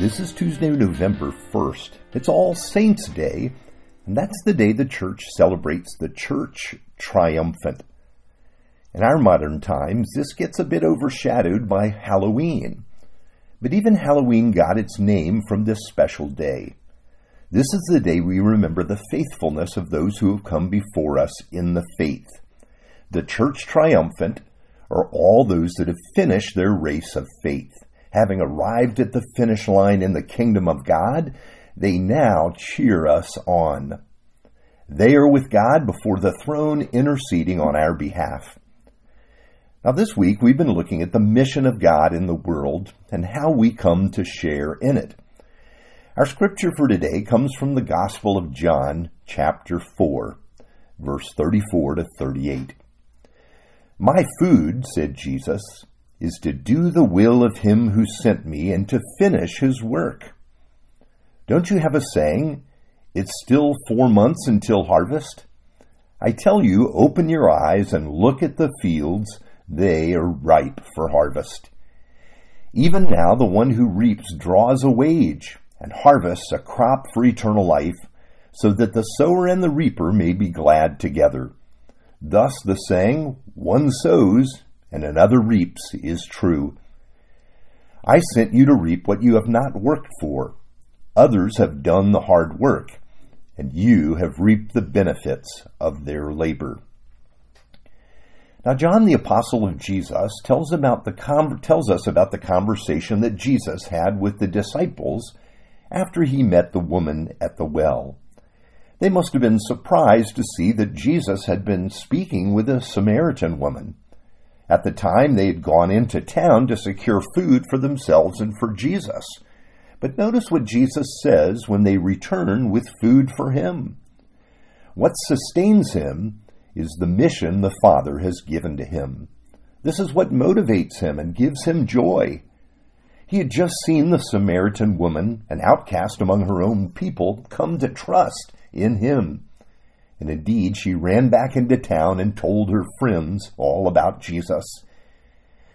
This is Tuesday, November 1st. It's All Saints' Day, and that's the day the church celebrates the church triumphant. In our modern times, this gets a bit overshadowed by Halloween. But even Halloween got its name from this special day. This is the day we remember the faithfulness of those who have come before us in the faith. The church triumphant are all those that have finished their race of faith. Having arrived at the finish line in the kingdom of God, they now cheer us on. They are with God before the throne interceding on our behalf. Now, this week we've been looking at the mission of God in the world and how we come to share in it. Our scripture for today comes from the Gospel of John, chapter 4, verse 34 to 38. My food, said Jesus, is to do the will of him who sent me and to finish his work. Don't you have a saying, it's still four months until harvest? I tell you, open your eyes and look at the fields they are ripe for harvest. Even now, the one who reaps draws a wage and harvests a crop for eternal life, so that the sower and the reaper may be glad together. Thus, the saying, one sows and another reaps, is true. I sent you to reap what you have not worked for. Others have done the hard work, and you have reaped the benefits of their labor. Now, John, the apostle of Jesus, tells, about the tells us about the conversation that Jesus had with the disciples after he met the woman at the well. They must have been surprised to see that Jesus had been speaking with a Samaritan woman. At the time, they had gone into town to secure food for themselves and for Jesus. But notice what Jesus says when they return with food for him. What sustains him is the mission the Father has given to him. This is what motivates him and gives him joy. He had just seen the Samaritan woman, an outcast among her own people, come to trust in him. And indeed, she ran back into town and told her friends all about Jesus.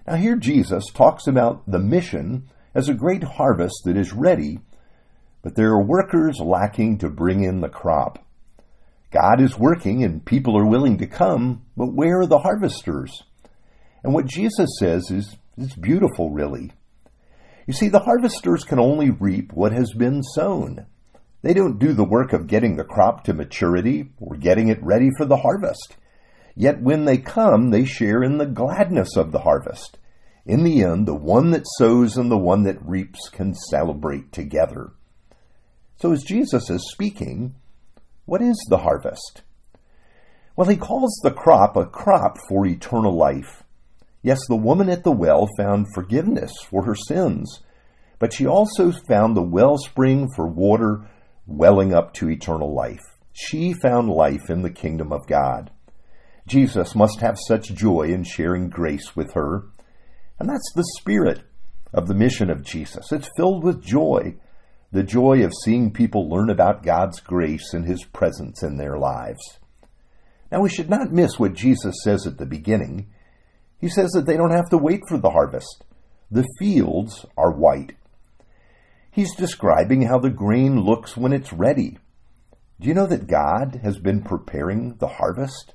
Now, here Jesus talks about the mission as a great harvest that is ready, but there are workers lacking to bring in the crop. God is working and people are willing to come, but where are the harvesters? And what Jesus says is, is beautiful, really. You see, the harvesters can only reap what has been sown. They don't do the work of getting the crop to maturity or getting it ready for the harvest. Yet when they come, they share in the gladness of the harvest. In the end, the one that sows and the one that reaps can celebrate together. So as Jesus is speaking, what is the harvest? Well, he calls the crop a crop for eternal life. Yes, the woman at the well found forgiveness for her sins, but she also found the wellspring for water welling up to eternal life. She found life in the kingdom of God. Jesus must have such joy in sharing grace with her. And that's the spirit of the mission of Jesus. It's filled with joy the joy of seeing people learn about God's grace and His presence in their lives. Now, we should not miss what Jesus says at the beginning. He says that they don't have to wait for the harvest. The fields are white. He's describing how the grain looks when it's ready. Do you know that God has been preparing the harvest?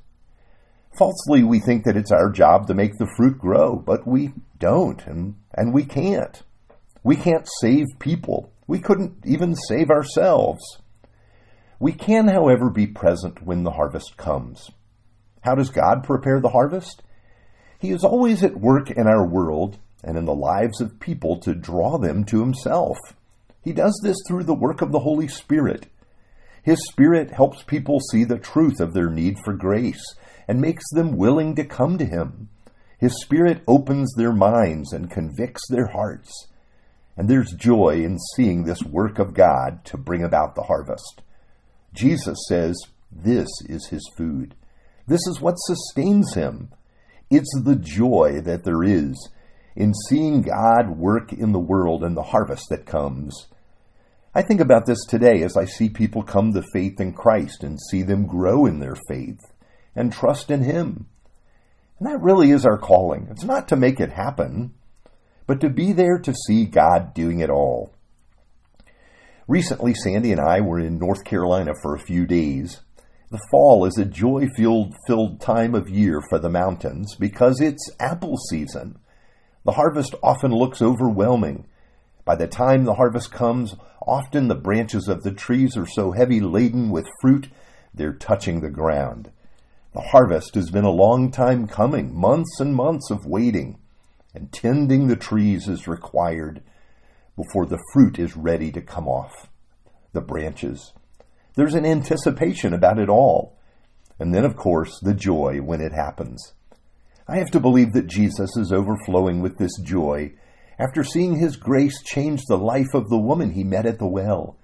Falsely, we think that it's our job to make the fruit grow, but we don't, and, and we can't. We can't save people. We couldn't even save ourselves. We can, however, be present when the harvest comes. How does God prepare the harvest? He is always at work in our world and in the lives of people to draw them to Himself. He does this through the work of the Holy Spirit. His Spirit helps people see the truth of their need for grace and makes them willing to come to Him. His Spirit opens their minds and convicts their hearts. And there's joy in seeing this work of God to bring about the harvest. Jesus says this is his food. This is what sustains him. It's the joy that there is in seeing God work in the world and the harvest that comes. I think about this today as I see people come to faith in Christ and see them grow in their faith and trust in Him. And that really is our calling. It's not to make it happen, but to be there to see God doing it all. Recently, Sandy and I were in North Carolina for a few days. The fall is a joy filled time of year for the mountains because it's apple season. The harvest often looks overwhelming. By the time the harvest comes, often the branches of the trees are so heavy laden with fruit they're touching the ground. The harvest has been a long time coming, months and months of waiting, and tending the trees is required before the fruit is ready to come off the branches. There's an anticipation about it all. And then, of course, the joy when it happens. I have to believe that Jesus is overflowing with this joy after seeing his grace change the life of the woman he met at the well.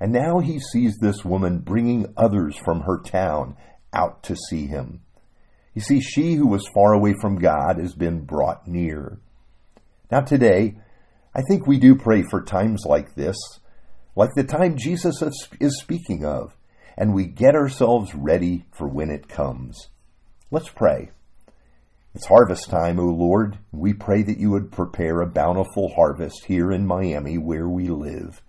And now he sees this woman bringing others from her town out to see him. You see, she who was far away from God has been brought near. Now, today, I think we do pray for times like this, like the time Jesus is speaking of, and we get ourselves ready for when it comes. Let's pray. It's harvest time, O Lord. We pray that you would prepare a bountiful harvest here in Miami where we live.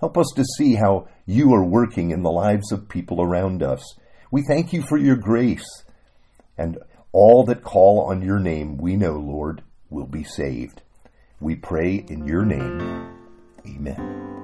Help us to see how you are working in the lives of people around us. We thank you for your grace. And all that call on your name, we know, Lord, will be saved. We pray in your name. Amen.